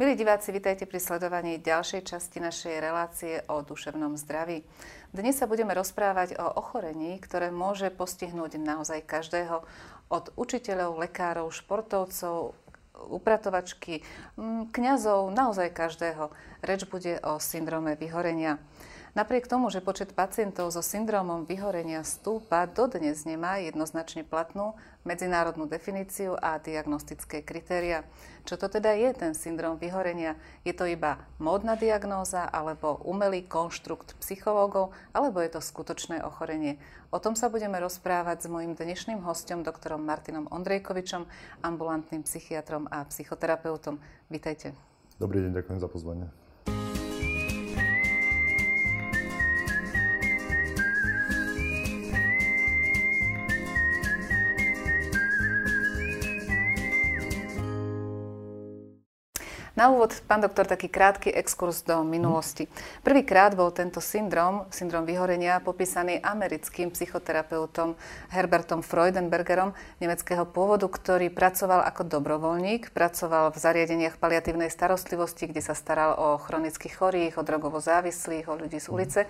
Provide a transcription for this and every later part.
Milí diváci, vitajte pri sledovaní ďalšej časti našej relácie o duševnom zdraví. Dnes sa budeme rozprávať o ochorení, ktoré môže postihnúť naozaj každého, od učiteľov, lekárov, športovcov, upratovačky, kňazov, naozaj každého. Reč bude o syndróme vyhorenia. Napriek tomu, že počet pacientov so syndromom vyhorenia stúpa, dodnes nemá jednoznačne platnú medzinárodnú definíciu a diagnostické kritéria. Čo to teda je ten syndrom vyhorenia? Je to iba módna diagnóza alebo umelý konštrukt psychológov, alebo je to skutočné ochorenie? O tom sa budeme rozprávať s mojim dnešným hostom, doktorom Martinom Ondrejkovičom, ambulantným psychiatrom a psychoterapeutom. Vítajte. Dobrý deň, ďakujem za pozvanie. Na úvod, pán doktor, taký krátky exkurs do minulosti. Prvýkrát bol tento syndrom, syndrom vyhorenia, popísaný americkým psychoterapeutom Herbertom Freudenbergerom nemeckého pôvodu, ktorý pracoval ako dobrovoľník, pracoval v zariadeniach paliatívnej starostlivosti, kde sa staral o chronických chorých, o drogovo závislých, o ľudí z ulice.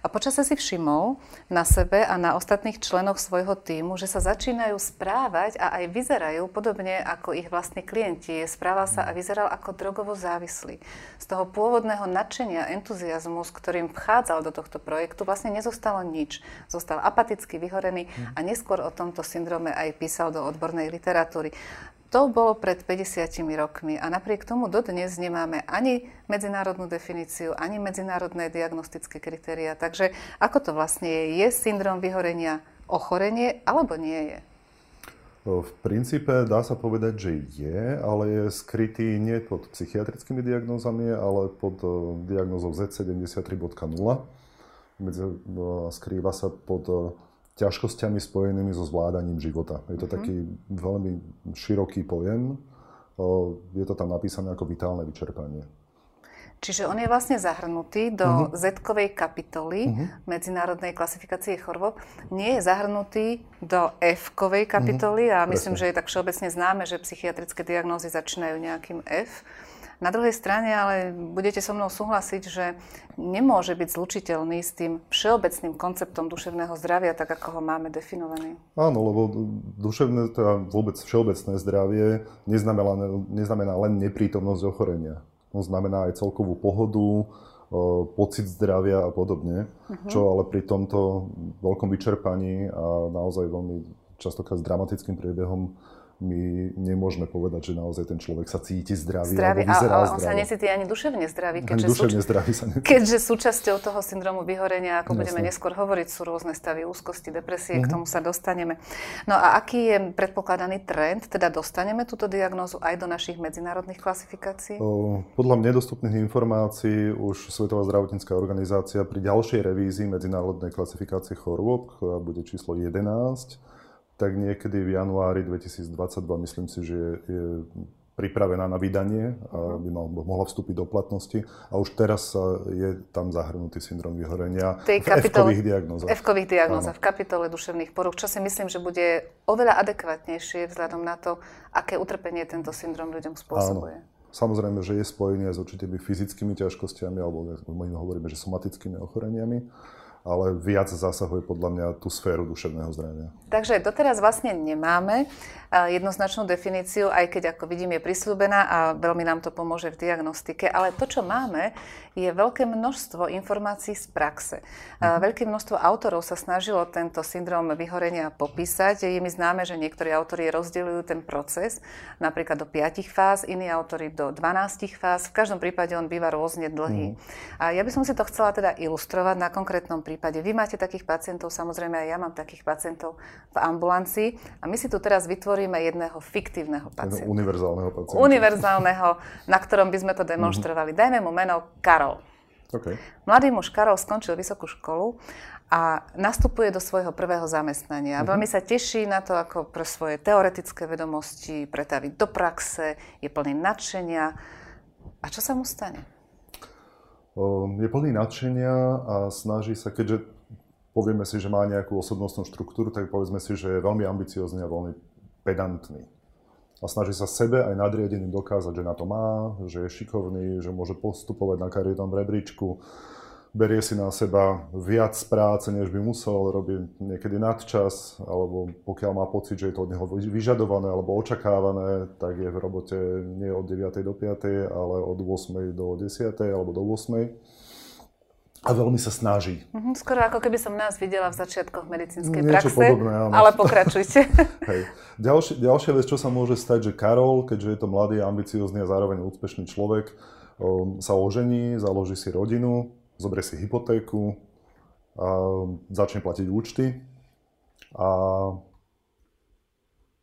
A počase si všimol na sebe a na ostatných členoch svojho týmu, že sa začínajú správať a aj vyzerajú podobne ako ich vlastní klienti. Správal sa a vyzeral ako drogovo závislý. Z toho pôvodného nadšenia, entuziasmu, s ktorým vchádzal do tohto projektu, vlastne nezostalo nič. Zostal apaticky vyhorený a neskôr o tomto syndrome aj písal do odbornej literatúry. To bolo pred 50 rokmi a napriek tomu dodnes nemáme ani medzinárodnú definíciu, ani medzinárodné diagnostické kritéria. Takže ako to vlastne je? Je syndrom vyhorenia ochorenie alebo nie je? V princípe dá sa povedať, že je, ale je skrytý nie pod psychiatrickými diagnózami, ale pod diagnózou Z73.0. Skrýva sa pod ťažkosťami spojenými so zvládaním života. Je to mm-hmm. taký veľmi široký pojem. Je to tam napísané ako vitálne vyčerpanie. Čiže on je vlastne zahrnutý do uh-huh. Z-kovej kapitoly uh-huh. Medzinárodnej klasifikácie chorôb. Nie je zahrnutý do F-kovej kapitoly uh-huh. a myslím, Presne. že je tak všeobecne známe, že psychiatrické diagnózy začínajú nejakým F. Na druhej strane ale budete so mnou súhlasiť, že nemôže byť zlučiteľný s tým všeobecným konceptom duševného zdravia, tak ako ho máme definovaný. Áno, lebo duševné, teda vôbec všeobecné zdravie neznamená, neznamená len neprítomnosť ochorenia. To znamená aj celkovú pohodu, pocit zdravia a podobne, uh-huh. čo ale pri tomto veľkom vyčerpaní a naozaj veľmi častokrát s dramatickým priebehom my nemôžeme povedať, že naozaj ten človek sa cíti zdravý, zdravý alebo vyzerá a, a on sa necíti ani duševne zdravý. Keďže, ani duševne súč... zdravý sa keďže súčasťou toho syndromu vyhorenia, ako Jasne. budeme neskôr hovoriť, sú rôzne stavy úzkosti, depresie, uh-huh. k mhm. tomu sa dostaneme. No a aký je predpokladaný trend? Teda dostaneme túto diagnózu aj do našich medzinárodných klasifikácií? O, podľa mne dostupných informácií už Svetová zdravotnícká organizácia pri ďalšej revízii medzinárodnej klasifikácie chorôb, ktorá bude číslo 11, tak niekedy v januári 2022 myslím si, že je, pripravená na vydanie a by mal, mohla vstúpiť do platnosti. A už teraz je tam zahrnutý syndrom vyhorenia v F-kových diagnózach. F-kových diagnózach, v kapitole duševných poruch, čo si myslím, že bude oveľa adekvátnejšie vzhľadom na to, aké utrpenie tento syndrom ľuďom spôsobuje. Áno. Samozrejme, že je spojený aj s určitými fyzickými ťažkosťami, alebo my hovoríme, že somatickými ochoreniami ale viac zasahuje podľa mňa tú sféru duševného zdravia. Takže doteraz vlastne nemáme jednoznačnú definíciu, aj keď ako vidím je prislúbená a veľmi nám to pomôže v diagnostike, ale to, čo máme, je veľké množstvo informácií z praxe. Mm-hmm. Veľké množstvo autorov sa snažilo tento syndrom vyhorenia popísať. Je mi známe, že niektorí autori rozdeľujú ten proces napríklad do 5 fáz, iní autori do 12 fáz. V každom prípade on býva rôzne dlhý. Mm-hmm. A ja by som si to chcela teda ilustrovať na konkrétnom prípade. Vy máte takých pacientov, samozrejme aj ja mám takých pacientov v ambulancii a my si tu teraz vytvoríme jedného fiktívneho pacienta. Univerzálneho pacienta. Univerzálneho, na ktorom by sme to demonstrovali. Mm-hmm. Dajme mu meno Karol. Okay. Mladý muž Karol skončil vysokú školu a nastupuje do svojho prvého zamestnania. Uh-huh. Veľmi sa teší na to, ako pre svoje teoretické vedomosti pretaviť do praxe, je plný nadšenia. A čo sa mu stane? Je plný nadšenia a snaží sa, keďže povieme si, že má nejakú osobnostnú štruktúru, tak povedzme si, že je veľmi ambiciózny a veľmi pedantný. a snaží sa sebe aj nadriadeným dokázať, že na to má, že je šikovný, že môže postupovať na kariérnom rebríčku, berie si na seba viac práce, než by musel, robí niekedy nadčas, alebo pokiaľ má pocit, že je to od neho vyžadované alebo očakávané, tak je v robote nie od 9. do 5., ale od 8. do 10. alebo do 8 a veľmi sa snaží. Mm-hmm, skoro ako keby som nás videla v začiatkoch medicínskej Niečo praxe, podobné, áno. ale pokračujte. Hej. Ďalšia, ďalšia vec, čo sa môže stať, že Karol, keďže je to mladý, ambiciózny a zároveň úspešný človek, um, sa ožení, založí si rodinu, zoberie si hypotéku, a začne platiť účty a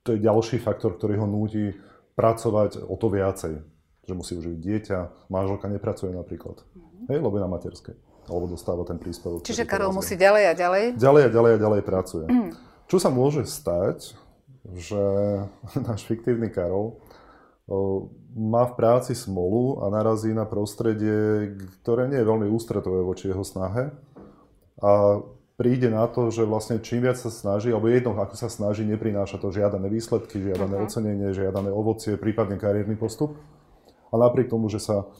to je ďalší faktor, ktorý ho núti pracovať o to viacej. Že musí uživiť dieťa, manželka nepracuje napríklad, mm-hmm. hej, lebo je na materskej alebo dostáva ten príspevok. Čiže Karol musí ďalej a ďalej? Ďalej a ďalej a ďalej pracuje. Mm. Čo sa môže stať, že náš fiktívny Karol má v práci smolu a narazí na prostredie, ktoré nie je veľmi ústretové voči jeho snahe a príde na to, že vlastne čím viac sa snaží, alebo jedno, ako sa snaží, neprináša to žiadané výsledky, žiadané uh-huh. ocenenie, žiadané ovocie, prípadne kariérny postup. A napriek tomu, že sa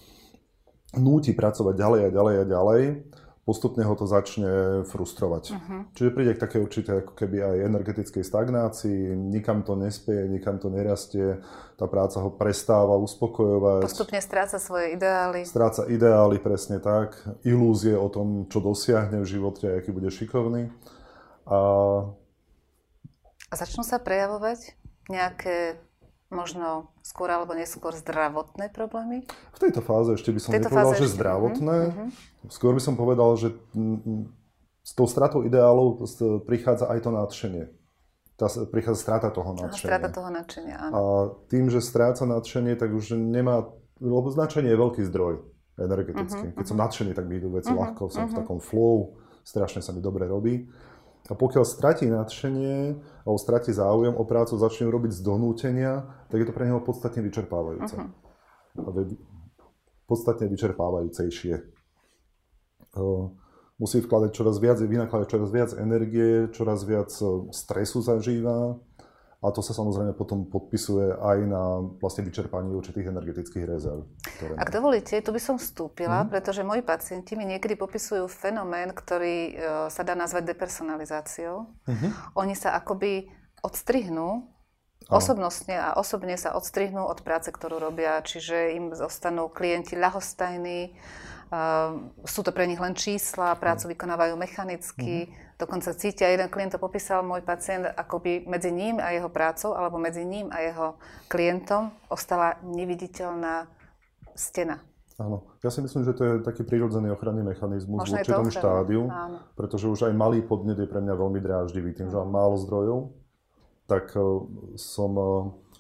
núti pracovať ďalej a ďalej a ďalej, postupne ho to začne frustrovať. Uh-huh. Čiže príde k také určité ako keby aj energetickej stagnácii, nikam to nespie, nikam to nerastie, tá práca ho prestáva uspokojovať. Postupne stráca svoje ideály. Stráca ideály, presne tak, ilúzie o tom, čo dosiahne v živote, aký bude šikovný. A... a začnú sa prejavovať nejaké možno skôr alebo neskôr zdravotné problémy? V tejto fáze ešte by som nepovedal, že ešte. zdravotné. Uh-huh. Skôr by som povedal, že s tou stratou ideálov prichádza aj to nadšenie. Tá, prichádza strata toho nadšenia. strata toho nadšenia, áno. A tým, že stráca nadšenie, tak už nemá, lebo značenie je veľký zdroj energetický. Uh-huh, Keď uh-huh. som nadšený, tak mi idú veci uh-huh, ľahko, som uh-huh. v takom flow, strašne sa mi dobre robí. A pokiaľ stratí nadšenie alebo stratí záujem o prácu, začne robiť z donútenia, tak je to pre neho podstatne vyčerpávajúce. Uh-huh. Podstatne vyčerpávajúcejšie. Musí vkladať čoraz viac, vynakladať čoraz viac energie, čoraz viac stresu zažíva a to sa samozrejme potom podpisuje aj na vlastne vyčerpaní určitých energetických rezerv. Ak dovolíte, tu by som vstúpila, mm. pretože moji pacienti mi niekedy popisujú fenomén, ktorý e, sa dá nazvať depersonalizáciou. Mm-hmm. Oni sa akoby odstrihnú osobnostne a osobne sa odstrihnú od práce, ktorú robia, čiže im zostanú klienti ľahostajní, Uh, sú to pre nich len čísla, prácu mhm. vykonávajú mechanicky, uh-huh. Dokonca cítia, jeden klient to popísal, môj pacient, ako by medzi ním a jeho prácou, alebo medzi ním a jeho klientom ostala neviditeľná stena. Áno, ja si myslím, že to je taký prírodzený ochranný mechanizmus Možno v určitom štádiu, Áno. pretože už aj malý podnet je pre mňa veľmi dráždivý. Tým, že mám málo zdrojov, tak e, som e,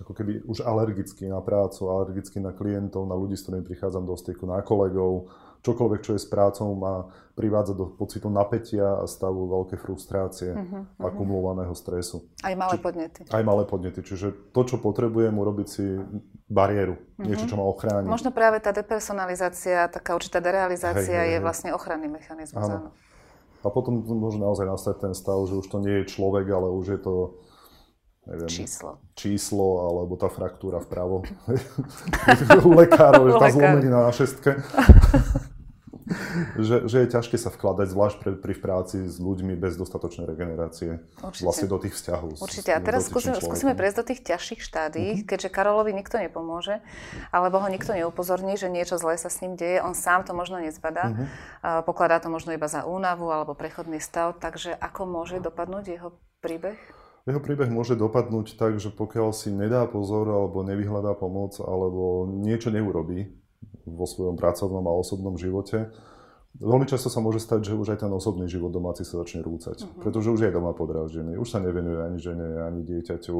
ako keby už alergický na prácu, alergický na klientov, na ľudí, s ktorými prichádzam do styku, na kolegov, čokoľvek, čo je s prácou, ma privádza do pocitu napätia a stavu veľké frustrácie, uh-huh, uh-huh. akumulovaného stresu. Aj malé Či, podnety. Aj malé podnety. Čiže to, čo potrebujem, urobiť si bariéru. Uh-huh. Niečo, čo ma ochráni. Možno práve tá depersonalizácia, taká určitá derealizácia hej, hej, je hej. vlastne ochranný mechanizmus. Áno. A potom môže naozaj nastať ten stav, že už to nie je človek, ale už je to neviem, číslo. číslo alebo tá fraktúra vpravo u lekárov, že tá zlomenina na šestke. že, že je ťažké sa vkladať, zvlášť pri, pri práci s ľuďmi bez dostatočnej regenerácie Určite. vlastne do tých vzťahov. Určite. A teraz skúsime, skúsime prejsť do tých ťažších štádí, uh-huh. keďže Karolovi nikto nepomôže, alebo ho nikto neupozorní, že niečo zlé sa s ním deje. On sám to možno nezbadá. Uh-huh. Pokladá to možno iba za únavu alebo prechodný stav. Takže ako môže dopadnúť jeho príbeh? Jeho príbeh môže dopadnúť tak, že pokiaľ si nedá pozor alebo nevyhľadá pomoc alebo niečo neurobí, vo svojom pracovnom a osobnom živote. Veľmi často sa môže stať, že už aj ten osobný život domáci sa začne rúcať, uh-huh. pretože už je doma podráždený, už sa nevenuje ani žene, ani dieťaťu,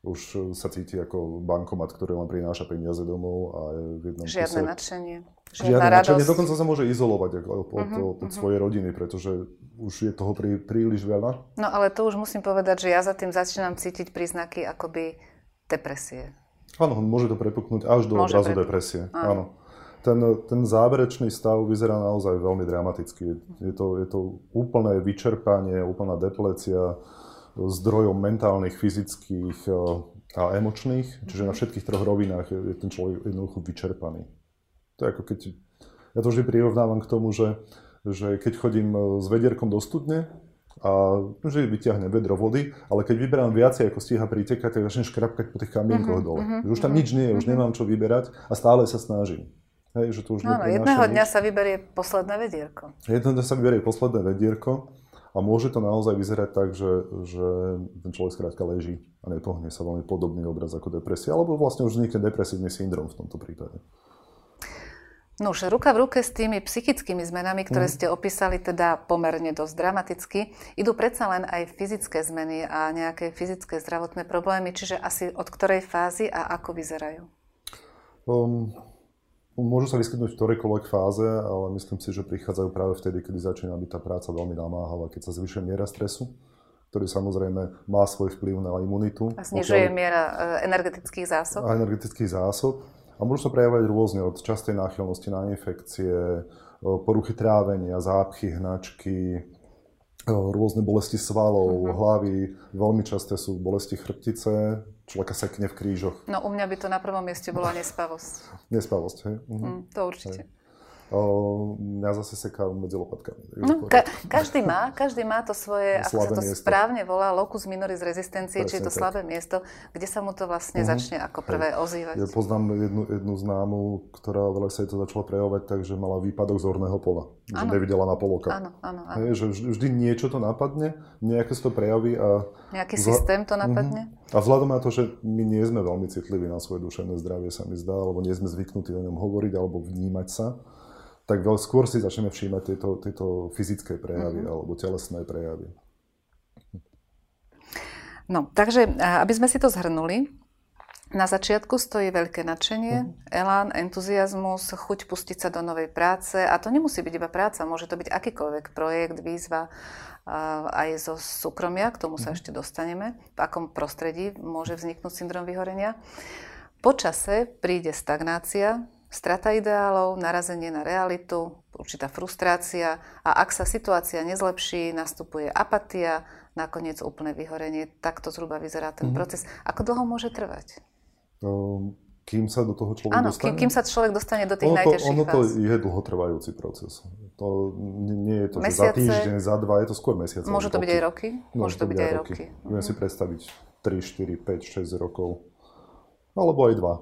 už sa cíti ako bankomat, ktorý len prináša peniaze domov a je v jednom Žiadne kuse... nadšenie. Žiadna Žiadne radosť. nadšenie, dokonca sa môže izolovať od, od, uh-huh, od uh-huh. svojej rodiny, pretože už je toho prí, príliš veľa. No ale to už musím povedať, že ja za tým začínam cítiť príznaky akoby depresie. Áno, môže to prepuknúť až do môže obrazu prepuknúť. depresie. Áno. Áno ten, ten záverečný stav vyzerá naozaj veľmi dramaticky. Je to, je to úplné vyčerpanie, úplná deplecia zdrojov mentálnych, fyzických, a emočných, čiže na všetkých troch rovinách je, ten človek jednoducho vyčerpaný. To je ako keď, ja to vždy prirovnávam k tomu, že, že keď chodím e, s vedierkom do studne a že vyťahne vedro vody, ale keď vyberám viacej, ako stíha pritekať, tak začnem škrapkať po tých kamienkoch uh-huh, dole. Uh-huh, už tam uh-huh, nič nie je, už nemám čo vyberať a stále sa snažím. Hej, že to už no, jedného dňa nič. sa vyberie posledné vedierko. Jedného dňa sa vyberie posledné vedierko a môže to naozaj vyzerať tak, že, že ten človek skrátka leží a nepohne sa veľmi podobný obraz ako depresia, alebo vlastne už vznikne depresívny syndrom v tomto prípade. No už ruka v ruke s tými psychickými zmenami, ktoré mm. ste opísali teda pomerne dosť dramaticky, idú predsa len aj fyzické zmeny a nejaké fyzické zdravotné problémy, čiže asi od ktorej fázy a ako vyzerajú? Um, Môžu sa vyskytnúť v ktorejkoľvek fáze, ale myslím si, že prichádzajú práve vtedy, kedy začína byť tá práca veľmi namáhavá, keď sa zvyšuje miera stresu, ktorý samozrejme má svoj vplyv na imunitu. A znižuje miera e, energetických zásob. A energetických zásob. A môžu sa prejavovať rôzne, od častej náchylnosti na infekcie, e, poruchy trávenia, zápchy, hnačky, rôzne bolesti svalov, uh-huh. hlavy. Veľmi časté sú bolesti chrbtice, človeka sekne v krížoch. No u mňa by to na prvom mieste bola nespavosť. nespavosť, hej? Mhm. Mm, to určite. Hej. O, mňa zase seká medzi lopatkami. No, ka- každý má, každý má to svoje, ako sa to miesto. správne volá, locus minoris rezistencie, či je to tak. slabé miesto, kde sa mu to vlastne uh-huh. začne ako prvé Hej. ozývať. Ja poznám jednu, jednu známu, ktorá veľa sa jej to začala prejavovať tak, že mala výpadok zorného pola. Že ano. nevidela na poloka. Áno, áno, áno. Hej, že vždy niečo to napadne, nejaké sa to prejaví a... Nejaký vzhľad... systém to napadne. Uh-huh. A vzhľadom na to, že my nie sme veľmi citliví na svoje duševné zdravie, sa mi zdá, alebo nie sme zvyknutí o ňom hovoriť alebo vnímať sa, tak skôr si začneme všímať tieto, tieto fyzické prejavy mm-hmm. alebo telesné prejavy. No, takže aby sme si to zhrnuli, na začiatku stojí veľké nadšenie, uh-huh. elán, entuziasmus, chuť pustiť sa do novej práce a to nemusí byť iba práca, môže to byť akýkoľvek projekt, výzva aj zo súkromia, k tomu sa uh-huh. ešte dostaneme, v akom prostredí môže vzniknúť syndrom vyhorenia. Po čase príde stagnácia, strata ideálov, narazenie na realitu, určitá frustrácia a ak sa situácia nezlepší, nastupuje apatia, nakoniec úplné vyhorenie. Takto zhruba vyzerá ten mm-hmm. proces. Ako dlho môže trvať? Um, kým sa do toho človek Áno, dostane? Kým, kým sa človek dostane do tých ono to, najťažších Ono to je dlhotrvajúci proces. To nie je to, že za týždeň, za dva, je to skôr mesiace. Môže to byť aj roky? Môže, to byť aj roky. roky. Viem si predstaviť 3, 4, 5, 6 rokov. Alebo aj dva.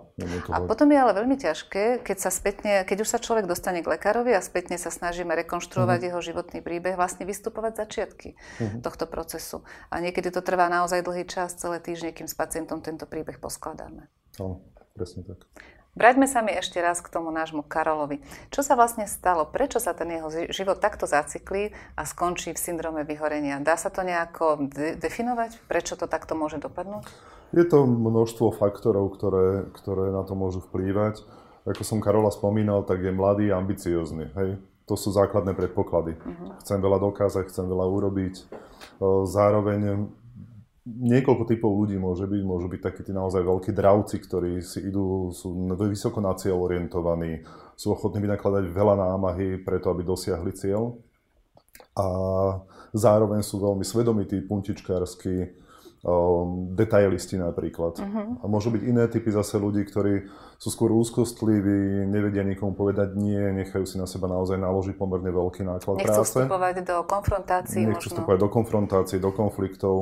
A potom je ale veľmi ťažké, keď sa spätne, keď už sa človek dostane k lekárovi a spätne sa snažíme rekonštruovať uh-huh. jeho životný príbeh, vlastne vystupovať začiatky uh-huh. tohto procesu. A niekedy to trvá naozaj dlhý čas, celé týždne, kým s pacientom tento príbeh poskladáme. No, presne tak. Vráťme sa mi ešte raz k tomu nášmu Karolovi. Čo sa vlastne stalo? Prečo sa ten jeho život takto zaciklí a skončí v syndrome vyhorenia? Dá sa to nejako de- definovať? Prečo to takto môže dopadnúť? Je to množstvo faktorov, ktoré, ktoré na to môžu vplývať. Ako som Karola spomínal, tak je mladý a ambiciózny. Hej? To sú základné predpoklady. Uh-huh. Chcem veľa dokázať, chcem veľa urobiť. Zároveň niekoľko typov ľudí môže byť. Môžu byť takí tí naozaj veľkí dravci, ktorí si idú, sú vysoko na cieľ orientovaní, sú ochotní vynakladať veľa námahy preto, aby dosiahli cieľ. A zároveň sú veľmi svedomití, puntičkársky, detailisti napríklad. Uh-huh. A môžu byť iné typy zase ľudí, ktorí sú skôr úzkostliví, nevedia nikomu povedať nie, nechajú si na seba naozaj naložiť pomerne veľký náklad Nechcú práce. Nechcú vstupovať do konfrontácií Nechcú vstupovať do konfrontácií, do konfliktov.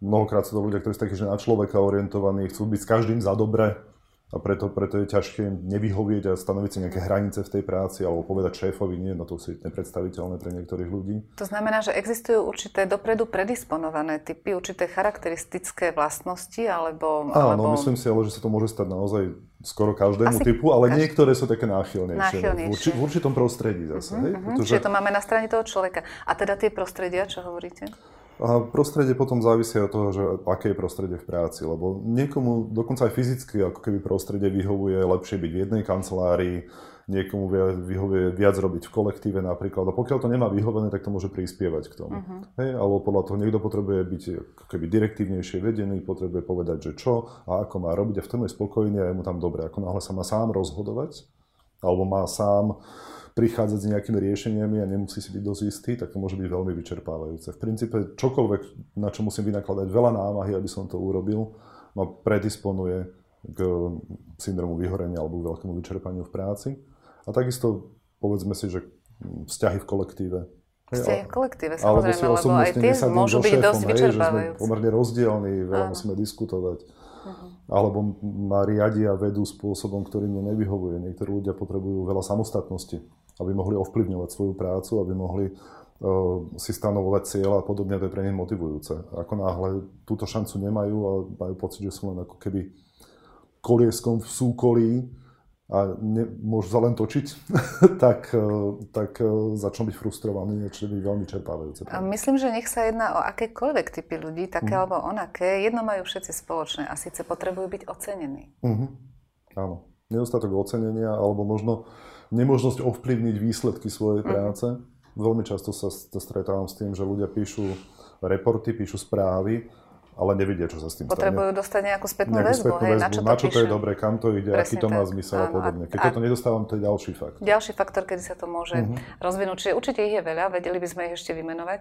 Mnohokrát sú to ľudia, ktorí sú takí, že na človeka orientovaní, chcú byť s každým za dobre, a preto, preto je ťažké nevyhovieť a stanoviť si nejaké hranice v tej práci alebo povedať šéfovi nie, no to si nepredstaviteľné pre niektorých ľudí. To znamená, že existujú určité dopredu predisponované typy, určité charakteristické vlastnosti alebo... Áno, alebo... myslím si ale, že sa to môže stať naozaj skoro každému Asi typu, ale každý... niektoré sú také náchylnejšie. náchylnejšie. V, urči, v určitom prostredí zase. Uh-huh, hej? Mhm. Pretože... Čiže to máme na strane toho človeka. A teda tie prostredia, čo hovoríte? A prostredie potom závisí od toho, že aké je prostredie v práci, lebo niekomu dokonca aj fyzicky ako keby prostredie vyhovuje lepšie byť v jednej kancelárii, niekomu vyhovuje viac robiť v kolektíve napríklad. A pokiaľ to nemá vyhovené, tak to môže prispievať k tomu. Uh-huh. Hej, alebo podľa toho niekto potrebuje byť keby direktívnejšie vedený, potrebuje povedať, že čo a ako má robiť a v tom je spokojný a je mu tam dobre. Ako náhle sa má sám rozhodovať, alebo má sám prichádzať s nejakými riešeniami a nemusí si byť dosť istý, tak to môže byť veľmi vyčerpávajúce. V princípe čokoľvek, na čo musím vynakladať veľa námahy, aby som to urobil, ma predisponuje k syndromu vyhorenia alebo veľkému vyčerpaniu v práci. A takisto povedzme si, že vzťahy v kolektíve. Vzťahy v kolektíve, samozrejme, lebo aj tie môžu byť dosť vyčerpávajúce. Že sme pomerne rozdielni, veľa musíme diskutovať. Uh-huh. Alebo ma riadia vedú spôsobom, ktorý mne nevyhovuje. Niektorí ľudia potrebujú veľa samostatnosti, aby mohli ovplyvňovať svoju prácu, aby mohli uh, si stanovovať cieľa a podobne, to je pre nich motivujúce. Ako náhle túto šancu nemajú a majú pocit, že sú len ako keby kolieskom v súkolí, a ne, môžu sa len točiť, tak, e, tak e, začnú byť frustrovaní, čo je veľmi čerpávajúce. A myslím, že nech sa jedná o akékoľvek typy ľudí, také mm. alebo onaké, jedno majú všetci spoločné a síce potrebujú byť ocenení. Mm-hmm. Áno. Nedostatok ocenenia alebo možno nemožnosť ovplyvniť výsledky svojej mm. práce. Veľmi často sa stretávam s tým, že ľudia píšu reporty, píšu správy ale nevedia, čo sa s tým Potrebujú stane. dostať nejakú spätnú nejakú väzbu, spätnú hej, na čo, to, na čo to je dobre, kam to ide, Presne aký to má zmysel a podobne. Keď a, toto nedostávam, to je ďalší faktor. Ďalší faktor, kedy sa to môže uh-huh. rozvinúť. Čiže určite ich je veľa, vedeli by sme ich ešte vymenovať.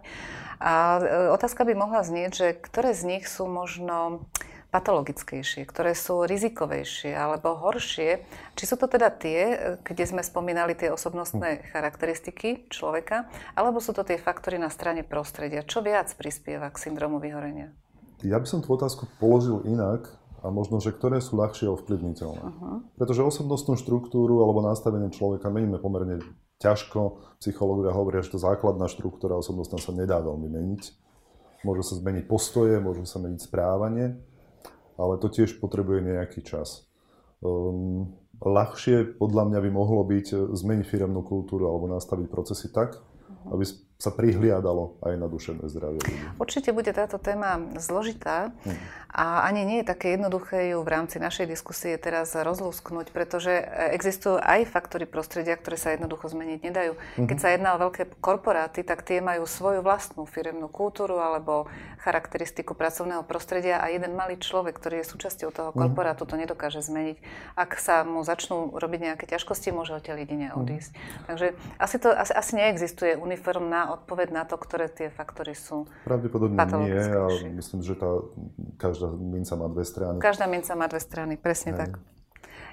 A e, otázka by mohla znieť, že ktoré z nich sú možno patologickejšie, ktoré sú rizikovejšie alebo horšie. Či sú to teda tie, kde sme spomínali tie osobnostné hm. charakteristiky človeka, alebo sú to tie faktory na strane prostredia? Čo viac prispieva k syndromu vyhorenia? Ja by som tú otázku položil inak a možno, že ktoré sú ľahšie ovplyvniteľné. Uh-huh. Pretože osobnostnú štruktúru alebo nastavenie človeka meníme pomerne ťažko. Psychológovia hovoria, že to základná štruktúra osobnostná sa nedá veľmi meniť. Môžu sa zmeniť postoje, môžu sa meniť správanie, ale to tiež potrebuje nejaký čas. Um, ľahšie podľa mňa by mohlo byť zmeniť firemnú kultúru alebo nastaviť procesy tak, aby sa prihliadalo aj na duševné zdravie. Určite bude táto téma zložitá hmm. a ani nie je také jednoduché ju v rámci našej diskusie teraz rozlúsknuť, pretože existujú aj faktory prostredia, ktoré sa jednoducho zmeniť nedajú. Hmm. Keď sa jedná o veľké korporáty, tak tie majú svoju vlastnú firemnú kultúru alebo charakteristiku pracovného prostredia a jeden malý človek, ktorý je súčasťou toho mhm. korporátu, to nedokáže zmeniť. Ak sa mu začnú robiť nejaké ťažkosti, môže odtiaľ jedine mhm. odísť. Hmm. Takže asi, to, asi, asi neexistuje uniformná odpoveď na to, ktoré tie faktory sú Pravdepodobne nie, ale myslím, že tá, každá minca má dve strany. Každá minca má dve strany, presne Hej. tak.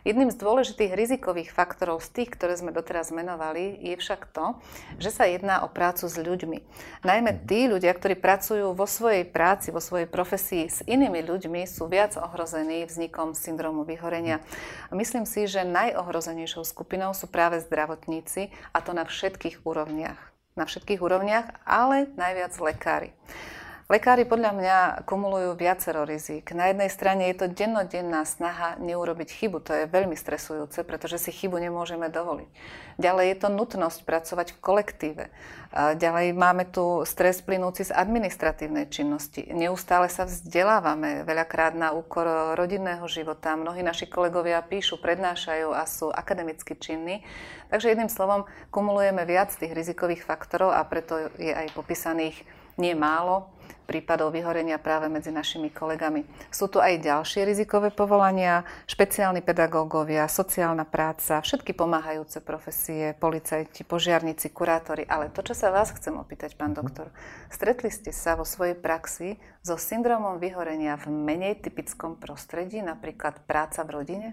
Jedným z dôležitých rizikových faktorov z tých, ktoré sme doteraz menovali, je však to, že sa jedná o prácu s ľuďmi. Najmä mhm. tí ľudia, ktorí pracujú vo svojej práci, vo svojej profesii s inými ľuďmi, sú viac ohrození vznikom syndromu vyhorenia. A myslím si, že najohrozenejšou skupinou sú práve zdravotníci, a to na všetkých úrovniach na všetkých úrovniach, ale najviac lekári. Lekári podľa mňa kumulujú viacero rizik. Na jednej strane je to dennodenná snaha neurobiť chybu. To je veľmi stresujúce, pretože si chybu nemôžeme dovoliť. Ďalej je to nutnosť pracovať v kolektíve. Ďalej máme tu stres plynúci z administratívnej činnosti. Neustále sa vzdelávame, veľakrát na úkor rodinného života. Mnohí naši kolegovia píšu, prednášajú a sú akademicky činní. Takže jedným slovom kumulujeme viac tých rizikových faktorov a preto je aj popísaných nie málo prípadov vyhorenia práve medzi našimi kolegami. Sú tu aj ďalšie rizikové povolania, špeciálni pedagógovia, sociálna práca, všetky pomáhajúce profesie, policajti, požiarníci, kurátori. Ale to, čo sa vás chcem opýtať, pán mhm. doktor, stretli ste sa vo svojej praxi so syndromom vyhorenia v menej typickom prostredí, napríklad práca v rodine?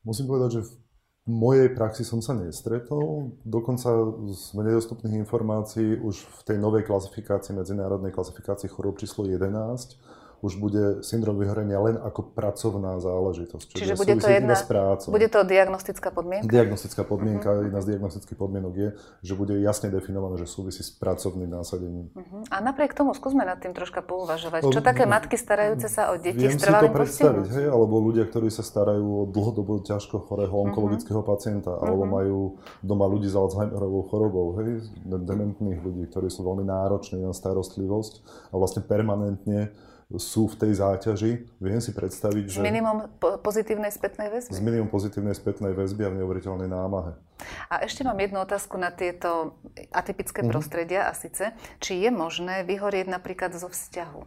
Musím povedať, že v v mojej praxi som sa nestretol. Dokonca z nedostupných informácií už v tej novej klasifikácii, medzinárodnej klasifikácii chorób číslo 11, už bude syndrom vyhorenia len ako pracovná záležitosť. Čiže, Čiže bude to jedna, s prácou. bude to diagnostická podmienka? Diagnostická podmienka, uh-huh. jedna z diagnostických podmienok je, že bude jasne definované, že súvisí s pracovným násadením. Uh-huh. A napriek tomu skúsme nad tým troška pouvažovať. Čo také matky starajúce sa o deti Viem s trvalým si to predstaviť, hej, alebo ľudia, ktorí sa starajú o dlhodobo ťažko chorého mhm. onkologického uh-huh. pacienta, alebo uh-huh. majú doma ľudí s Alzheimerovou chorobou, hej, dementných ľudí, ktorí sú veľmi nároční na starostlivosť a vlastne permanentne sú v tej záťaži. Viem si predstaviť, že... S minimum pozitívnej spätnej väzby? S minimum pozitívnej spätnej väzby a v neuveriteľnej námahe. A ešte mám jednu otázku na tieto atypické mm-hmm. prostredia a síce, či je možné vyhorieť napríklad zo vzťahu.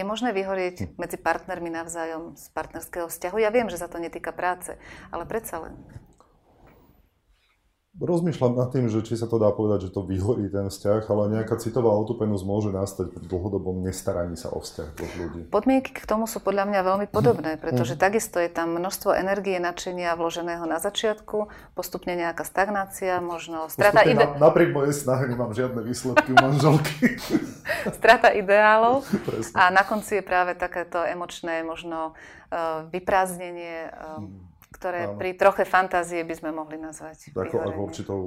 Je možné vyhorieť mm. medzi partnermi navzájom z partnerského vzťahu? Ja viem, že sa to netýka práce, ale predsa len. Rozmýšľam nad tým, že či sa to dá povedať, že to vyhorí ten vzťah, ale nejaká citová otupenosť môže nastať pri dlhodobom nestaraní sa o vzťah dvoch ľudí. Podmienky k tomu sú podľa mňa veľmi podobné, pretože mm. takisto je tam množstvo energie, nadšenia vloženého na začiatku, postupne nejaká stagnácia, možno strata ide... Na, napriek mojej snahe nemám žiadne výsledky u manželky. strata ideálov a na konci je práve takéto emočné možno uh, vyprázdnenie uh, mm ktoré Áno. pri troche fantázie by sme mohli nazvať Ako, ako určitou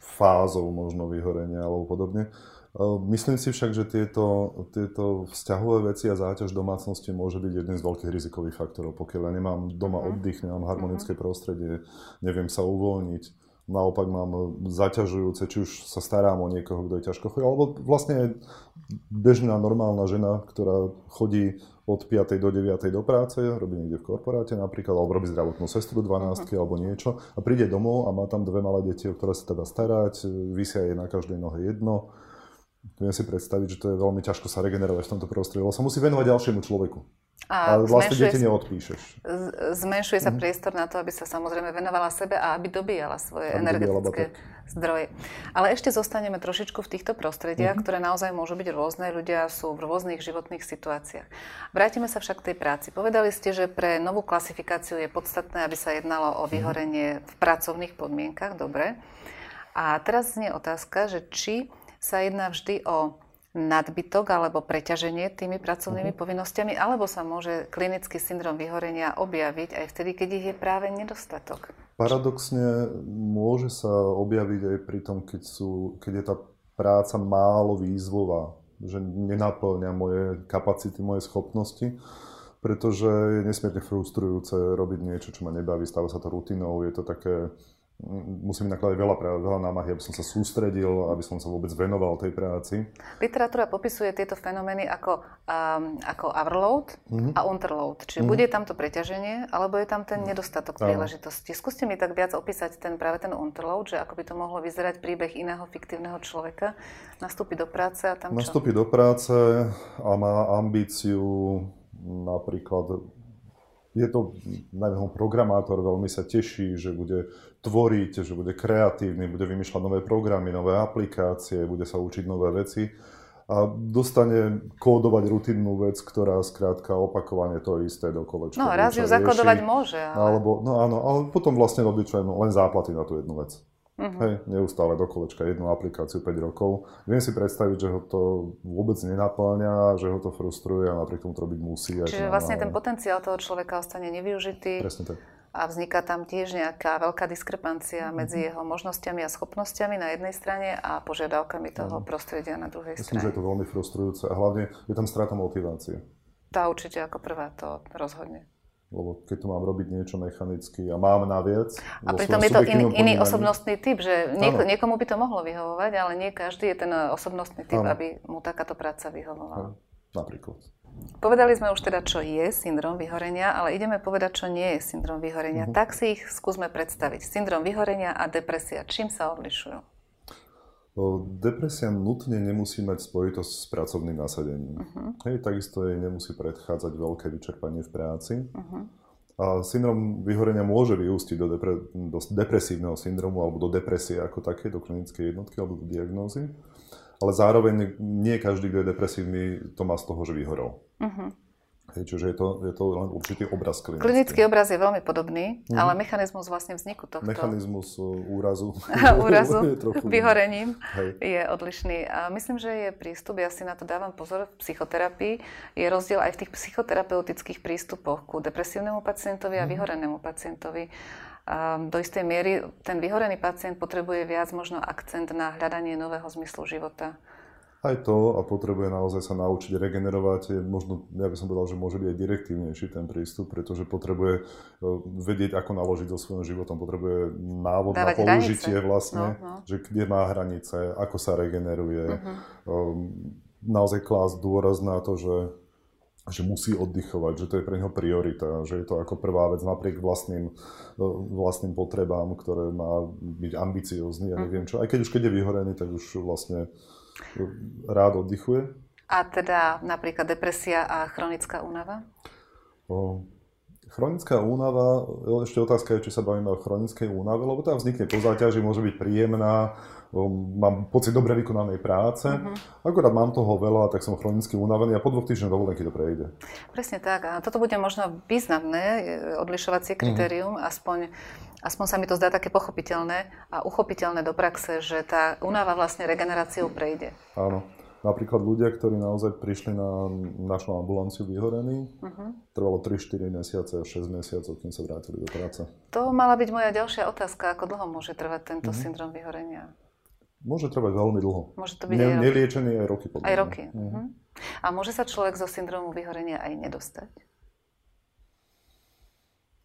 fázou možno vyhorenia alebo podobne. E, myslím si však, že tieto, tieto vzťahové veci a záťaž domácnosti môže byť jedným z veľkých rizikových faktorov. Pokiaľ ja nemám doma mhm. oddych, nemám harmonické mhm. prostredie, neviem sa uvoľniť, naopak mám zaťažujúce, či už sa starám o niekoho, kto je ťažko chorý, alebo vlastne bežná normálna žena, ktorá chodí od 5. do 9. do práce, robí niekde v korporáte napríklad, alebo robí zdravotnú sestru 12. Uh-huh. alebo niečo a príde domov a má tam dve malé deti, o ktoré sa teda starať, vysia jej na každej nohe jedno. Viem si predstaviť, že to je veľmi ťažko sa regenerovať v tomto prostredí, lebo sa musí venovať ďalšiemu človeku. A vlastne deti neodpíšeš. Zmenšuje sa mm-hmm. priestor na to, aby sa samozrejme venovala sebe a aby dobíjala svoje aby energetické zdroje. Ale ešte zostaneme trošičku v týchto prostrediach, mm-hmm. ktoré naozaj môžu byť rôzne. Ľudia sú v rôznych životných situáciách. Vrátime sa však k tej práci. Povedali ste, že pre novú klasifikáciu je podstatné, aby sa jednalo o mhm. vyhorenie v pracovných podmienkach. Dobre. A teraz znie otázka, že či sa jedná vždy o nadbytok alebo preťaženie tými pracovnými uh-huh. povinnosťami, alebo sa môže klinický syndrom vyhorenia objaviť aj vtedy, keď ich je práve nedostatok. Paradoxne môže sa objaviť aj pri tom, keď, sú, keď je tá práca málo výzvová, že nenaplňa moje kapacity, moje schopnosti, pretože je nesmierne frustrujúce robiť niečo, čo ma nebaví, stáva sa to rutinou, je to také musím nakladať veľa, veľa námahy, aby som sa sústredil, aby som sa vôbec venoval tej práci. Literatúra popisuje tieto fenomény ako, um, ako overload mm-hmm. a underload. Čiže mm-hmm. bude tam to preťaženie, alebo je tam ten nedostatok príležitosti. Skúste mi tak viac opísať ten, práve ten underload, že ako by to mohlo vyzerať príbeh iného fiktívneho človeka. Nastúpi do práce a tam Nastúpi do práce a má ambíciu napríklad je to, najmä programátor veľmi sa teší, že bude tvoriť, že bude kreatívny, bude vymýšľať nové programy, nové aplikácie, bude sa učiť nové veci a dostane kódovať rutinnú vec, ktorá skrátka opakovane to isté do kolečka. No, raz ju zakodovať môže. Ale... Alebo, no áno, ale potom vlastne robí čo len záplaty na tú jednu vec. Uh-huh. Hej, neustále do kolečka jednu aplikáciu 5 rokov. Viem si predstaviť, že ho to vôbec nenaplňa, že ho to frustruje a napriek tomu to robiť musí. Čiže vlastne ten potenciál toho človeka ostane nevyužitý. Presne tak. A vzniká tam tiež nejaká veľká diskrepancia uh-huh. medzi jeho možnosťami a schopnosťami na jednej strane a požiadavkami toho uh-huh. prostredia na druhej Myslím, strane. že je to veľmi frustrujúce a hlavne je tam strata motivácie. Tá určite ako prvá to rozhodne lebo keď tu mám robiť niečo mechanicky a mám naviac... A pritom je to iný, iný osobnostný typ, že nieko, niekomu by to mohlo vyhovovať, ale nie každý je ten osobnostný typ, ano. aby mu takáto práca vyhovovala. Napríklad. Povedali sme už teda, čo je syndrom vyhorenia, ale ideme povedať, čo nie je syndrom vyhorenia. Uh-huh. Tak si ich skúsme predstaviť. Syndrom vyhorenia a depresia. Čím sa odlišujú? Depresia nutne nemusí mať spojitosť s pracovným nasadením. Uh-huh. Hej, takisto jej nemusí predchádzať veľké vyčerpanie v práci. Uh-huh. A syndrom vyhorenia môže vyústiť do, depre, do depresívneho syndromu alebo do depresie ako také, do klinickej jednotky alebo do diagnózy. Ale zároveň nie každý, kto je depresívny, to má z toho, že vyhorel. Uh-huh. Hej, čiže je to, je to len určitý obraz klinický. Klinický obraz je veľmi podobný, mm. ale mechanizmus vlastne vzniku tohto... Mechanizmus uh, úrazu. úrazu vyhorením Hej. je odlišný. A myslím, že je prístup, ja si na to dávam pozor v psychoterapii, je rozdiel aj v tých psychoterapeutických prístupoch ku depresívnemu pacientovi a mm. vyhorenému pacientovi. A do istej miery ten vyhorený pacient potrebuje viac možno akcent na hľadanie nového zmyslu života aj to a potrebuje naozaj sa naučiť regenerovať. Je možno, ja by som povedal, že môže byť aj direktívnejší ten prístup, pretože potrebuje e, vedieť, ako naložiť so svojím životom. Potrebuje návod Dávať na použitie hranice. vlastne, no, no. že kde má hranice, ako sa regeneruje. Uh-huh. Naozaj klásť dôraz na to, že že musí oddychovať, že to je pre neho priorita, že je to ako prvá vec napriek vlastným, e, vlastným potrebám, ktoré má byť ambiciózny ja neviem čo. Aj keď už keď je vyhorený, tak už vlastne rád oddychuje. A teda napríklad depresia a chronická únava? O, Chronická únava, ešte otázka je, či sa bavíme o chronickej únave, lebo tá vznikne po záťaži, môže byť príjemná, mám pocit dobre vykonanej práce, uh-huh. akorát mám toho veľa, tak som chronicky unavený a po dvoch týždňoch dovolenky to prejde. Presne tak. A toto bude možno významné e, odlišovacie mhm. kritérium, uh-huh. aspoň aspoň sa mi to zdá také pochopiteľné a uchopiteľné do praxe, že tá únava vlastne regeneráciou prejde. Áno. Napríklad ľudia, ktorí naozaj prišli na našu ambulanciu vyhorení, uh-huh. trvalo 3-4 mesiace a 6 mesiacov, kým sa vrátili do práce. To mala byť moja ďalšia otázka, ako dlho môže trvať tento uh-huh. syndrom vyhorenia? Môže trvať veľmi dlho. Môže to byť ne, aj roky. Neliečený aj roky. Aj roky. Uh-huh. A môže sa človek zo syndromu vyhorenia aj nedostať?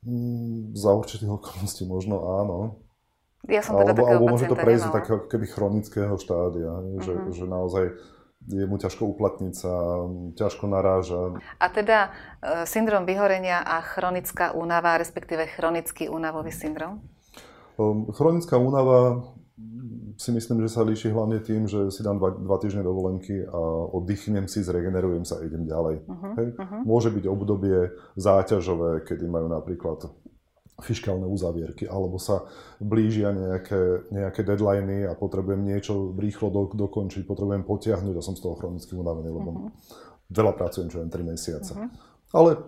Mm, za určitých okolností možno áno. Ja som teda alebo, alebo môže to prejsť do takého keby chronického štádia, že, uh-huh. že naozaj je mu ťažko uplatniť sa, ťažko naráža. A teda e, syndrom vyhorenia a chronická únava, respektíve chronický únavový syndrom? Um, chronická únava si myslím, že sa líši hlavne tým, že si dám dva, dva týždne dovolenky a oddychnem si, zregenerujem sa a idem ďalej. Uh-huh, Hej? Uh-huh. Môže byť obdobie záťažové, kedy majú napríklad fiskálne uzavierky, alebo sa blížia nejaké, nejaké deadliny a potrebujem niečo rýchlo do, dokončiť, potrebujem potiahnuť a som z toho chronicky unavený, lebo uh-huh. veľa pracujem, čo len 3 mesiace. Uh-huh. Ale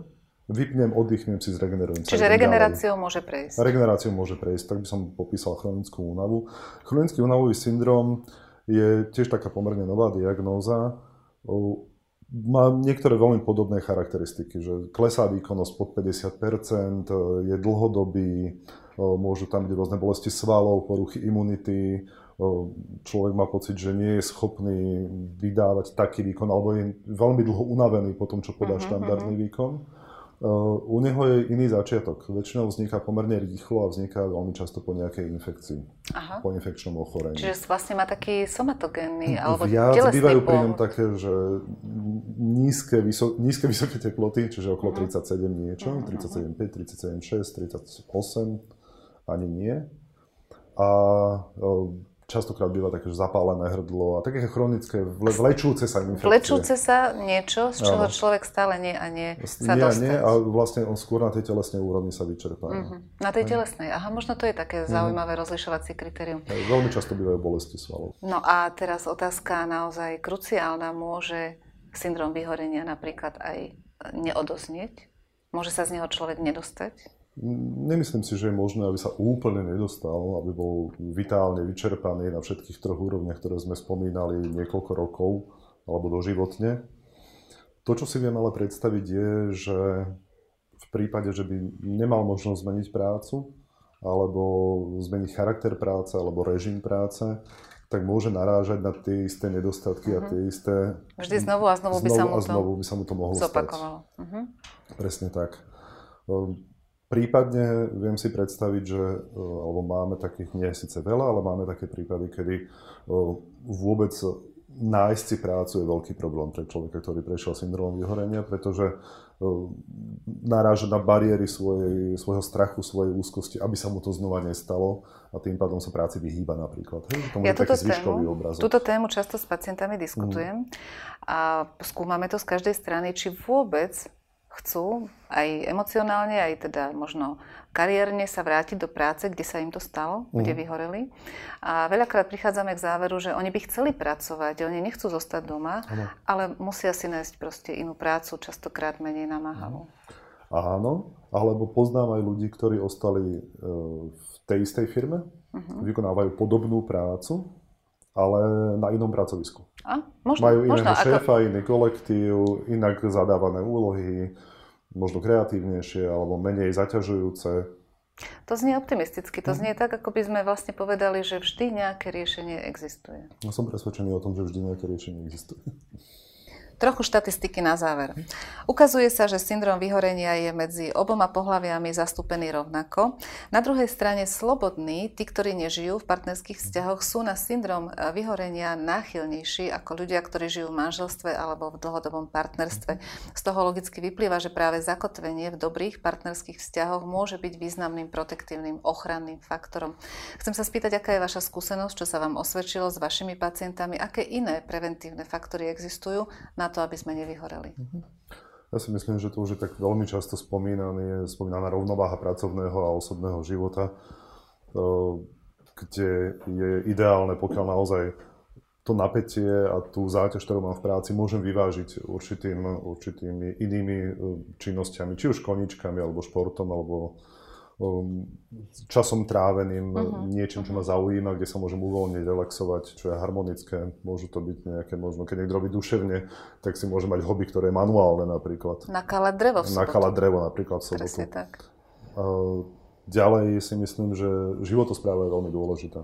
vypnem, oddychnem si, zregenerujem sa. Čiže regeneráciou ďalej. môže prejsť. Regeneráciou môže prejsť, tak by som popísal chronickú únavu. Chronický únavový syndrom je tiež taká pomerne nová diagnóza má niektoré veľmi podobné charakteristiky, že klesá výkonnosť pod 50%, je dlhodobý, môžu tam byť rôzne bolesti svalov, poruchy imunity, človek má pocit, že nie je schopný vydávať taký výkon, alebo je veľmi dlho unavený po tom, čo podá uh-huh, štandardný uh-huh. výkon. U neho je iný začiatok. Väčšinou vzniká pomerne rýchlo a vzniká veľmi často po nejakej infekcii, Aha. po infekčnom ochorení. Čiže vlastne má taký somatogénny alebo Viac bývajú pri ňom také, že nízke, vyso, nízke vysoké teploty, čiže okolo uh-huh. 37 niečo, uh-huh. 37,5, 37,6, 38, ani nie. A častokrát býva také, že zapálené hrdlo a také chronické, vlečúce sa infekcie. Vlečúce sa niečo, z čoho Áno. človek stále nie a nie sa nie. Nie, a vlastne on skôr na tej telesnej úrovni sa vyčerpá. Uh-huh. Na tej telesnej, aha, možno to je také uh-huh. zaujímavé rozlišovacie kritérium. Aj, veľmi často bývajú bolesti svalov. No a teraz otázka naozaj kruciálna, môže syndrom vyhorenia napríklad aj neodoznieť? Môže sa z neho človek nedostať? Nemyslím si, že je možné, aby sa úplne nedostal, aby bol vitálne vyčerpaný na všetkých troch úrovniach, ktoré sme spomínali niekoľko rokov alebo doživotne. To, čo si viem ale predstaviť, je, že v prípade, že by nemal možnosť zmeniť prácu, alebo zmeniť charakter práce, alebo režim práce, tak môže narážať na tie isté nedostatky uh-huh. a mhm. tie isté... Vždy znovu a znovu, znovu by sa mu to, znovu by sa mu to mohlo zopakovalo. stať. Uh-huh. Presne tak. Prípadne viem si predstaviť, že, e, alebo máme takých, nie síce veľa, ale máme také prípady, kedy e, vôbec nájsť si prácu je veľký problém pre človeka, ktorý prešiel syndromom vyhorenia, pretože e, naráža na bariéry svojej, svojho strachu, svojej úzkosti, aby sa mu to znova nestalo a tým pádom sa práci vyhýba napríklad. Hej, to ja túto tému, túto tému často s pacientami diskutujem mm. a skúmame to z každej strany, či vôbec chcú aj emocionálne, aj teda možno kariérne sa vrátiť do práce, kde sa im to stalo, mm. kde mhm. vyhoreli. A veľakrát prichádzame k záveru, že oni by chceli pracovať, oni nechcú zostať doma, ano. ale musia si nájsť proste inú prácu, častokrát menej namáhavú. Áno, alebo poznám aj ľudí, ktorí ostali e, v tej istej firme, uh-huh. vykonávajú podobnú prácu, ale na inom pracovisku. A, možno, Majú iného možno, šéfa, ako... iný kolektív, inak zadávané úlohy, možno kreatívnejšie alebo menej zaťažujúce. To znie optimisticky. To mhm. znie tak, ako by sme vlastne povedali, že vždy nejaké riešenie existuje. Ja som presvedčený o tom, že vždy nejaké riešenie existuje. Trochu štatistiky na záver. Ukazuje sa, že syndrom vyhorenia je medzi oboma pohľaviami zastúpený rovnako. Na druhej strane slobodní, tí, ktorí nežijú v partnerských vzťahoch, sú na syndrom vyhorenia náchylnejší ako ľudia, ktorí žijú v manželstve alebo v dlhodobom partnerstve. Z toho logicky vyplýva, že práve zakotvenie v dobrých partnerských vzťahoch môže byť významným protektívnym ochranným faktorom. Chcem sa spýtať, aká je vaša skúsenosť, čo sa vám osvedčilo s vašimi pacientami, aké iné preventívne faktory existujú na na to, aby sme nevyhoreli. Mhm. Ja si myslím, že to už je tak veľmi často spomínané, spomínaná rovnováha pracovného a osobného života, kde je ideálne, pokiaľ naozaj to napätie a tú záťaž, ktorú mám v práci, môžem vyvážiť určitým, určitými inými e, činnosťami, či už koničkami, alebo športom, alebo časom tráveným, uh-huh. niečím, čo ma zaujíma, kde sa môžem uvoľniť, relaxovať, čo je harmonické. Môžu to byť nejaké, možno keď niekto robí duševne, tak si môže mať hobby, ktoré je manuálne napríklad. Nakalať drevo v sobotu. Nakalať drevo napríklad v sobotu. Presne tak. Ďalej si myslím, že životospráva je veľmi dôležitá.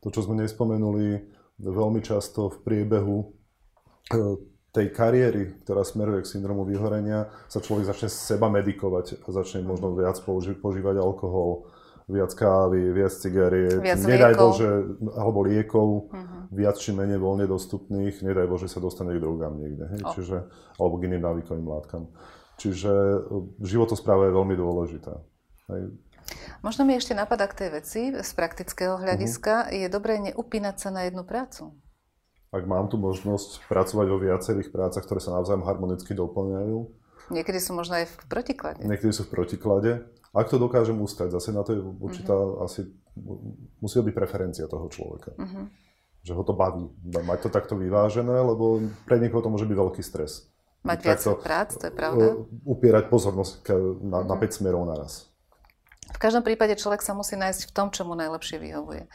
To, čo sme nespomenuli, veľmi často v priebehu e, tej kariéry, ktorá smeruje k syndromu vyhorenia, sa človek začne seba medikovať a začne možno viac použi- požívať alkohol, viac kávy, viac cigariet, viac nedaj liekov. Bože, alebo liekov, uh-huh. viac či menej voľne dostupných, nedaj Bože sa dostane k drogám niekde, hej? Oh. Čiže, alebo k iným návykovým látkam. Čiže e, životospráva je veľmi dôležitá. Hej? Možno mi ešte napadá k tej veci z praktického hľadiska. Uh-huh. Je dobré neupínať sa na jednu prácu. Ak mám tu možnosť pracovať vo viacerých prácach, ktoré sa navzájom harmonicky doplňajú. Niekedy sú možno aj v protiklade. Niekedy sú v protiklade. Ak to dokážem ustať, zase na to je určitá uh-huh. asi, musí byť preferencia toho človeka. Uh-huh. Že ho to baví. Mať to takto vyvážené, lebo pre niekoho to môže byť veľký stres. Mať viac prác, to je pravda. Upierať pozornosť na, uh-huh. na 5 smerov naraz. V každom prípade človek sa musí nájsť v tom, čo mu najlepšie vyhovuje.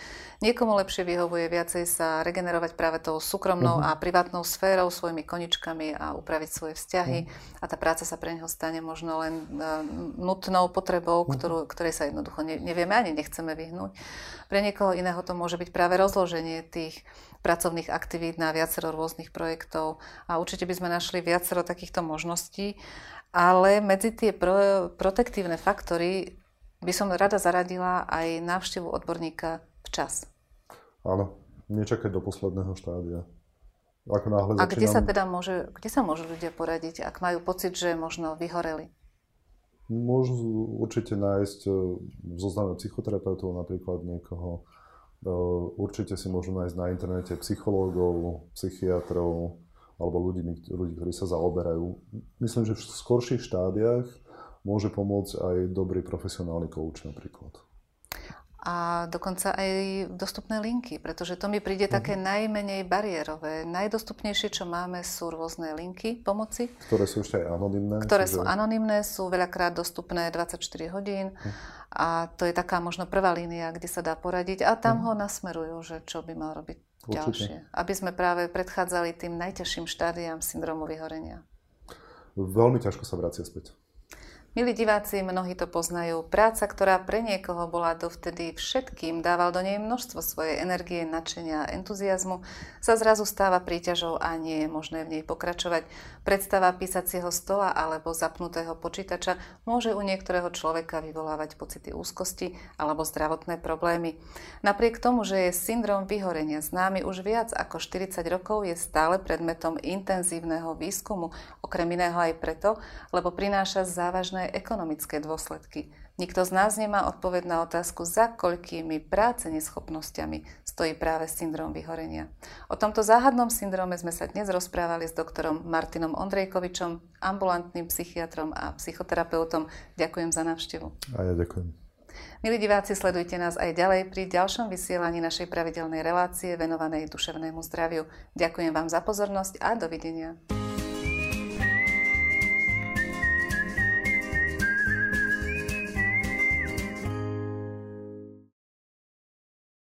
Niekomu lepšie vyhovuje viacej sa regenerovať práve tou súkromnou uh-huh. a privátnou sférou, svojimi koničkami a upraviť svoje vzťahy uh-huh. a tá práca sa pre neho stane možno len uh, nutnou potrebou, uh-huh. ktorú, ktorej sa jednoducho ne, nevieme ani nechceme vyhnúť. Pre niekoho iného to môže byť práve rozloženie tých pracovných aktivít na viacero rôznych projektov a určite by sme našli viacero takýchto možností, ale medzi tie pro, protektívne faktory by som rada zaradila aj návštevu odborníka včas. Áno, nečakať do posledného štádia. Ako náhle A kde sa teda môže, kde sa môžu ľudia poradiť, ak majú pocit, že možno vyhoreli? Môžu určite nájsť e, zozname psychoterapeutov, napríklad niekoho. E, určite si môžu nájsť na internete psychológov, psychiatrov alebo ľudí, ľudí, ktorí sa zaoberajú. Myslím, že v skorších štádiách môže pomôcť aj dobrý profesionálny coach napríklad. A dokonca aj dostupné linky, pretože to mi príde uh-huh. také najmenej bariérové. Najdostupnejšie, čo máme, sú rôzne linky pomoci. Ktoré sú ešte aj anonimné. Ktoré čiže... sú anonimné, sú veľakrát dostupné 24 hodín. Uh-huh. A to je taká možno prvá línia, kde sa dá poradiť. A tam uh-huh. ho nasmerujú, že čo by mal robiť Určite. ďalšie. Aby sme práve predchádzali tým najťažším štádiám syndromu vyhorenia. Veľmi ťažko sa vracia späť. Milí diváci, mnohí to poznajú. Práca, ktorá pre niekoho bola dovtedy všetkým, dával do nej množstvo svojej energie, nadšenia a entuziasmu, sa zrazu stáva príťažou a nie je možné v nej pokračovať. Predstava písacieho stola alebo zapnutého počítača môže u niektorého človeka vyvolávať pocity úzkosti alebo zdravotné problémy. Napriek tomu, že je syndrom vyhorenia známy už viac ako 40 rokov, je stále predmetom intenzívneho výskumu, okrem iného aj preto, lebo prináša závažné aj ekonomické dôsledky. Nikto z nás nemá odpoveď na otázku, za koľkými práce neschopnosťami stojí práve syndrom vyhorenia. O tomto záhadnom syndróme sme sa dnes rozprávali s doktorom Martinom Ondrejkovičom, ambulantným psychiatrom a psychoterapeutom. Ďakujem za návštevu. A ja ďakujem. Milí diváci, sledujte nás aj ďalej pri ďalšom vysielaní našej pravidelnej relácie venovanej duševnému zdraviu. Ďakujem vám za pozornosť a dovidenia.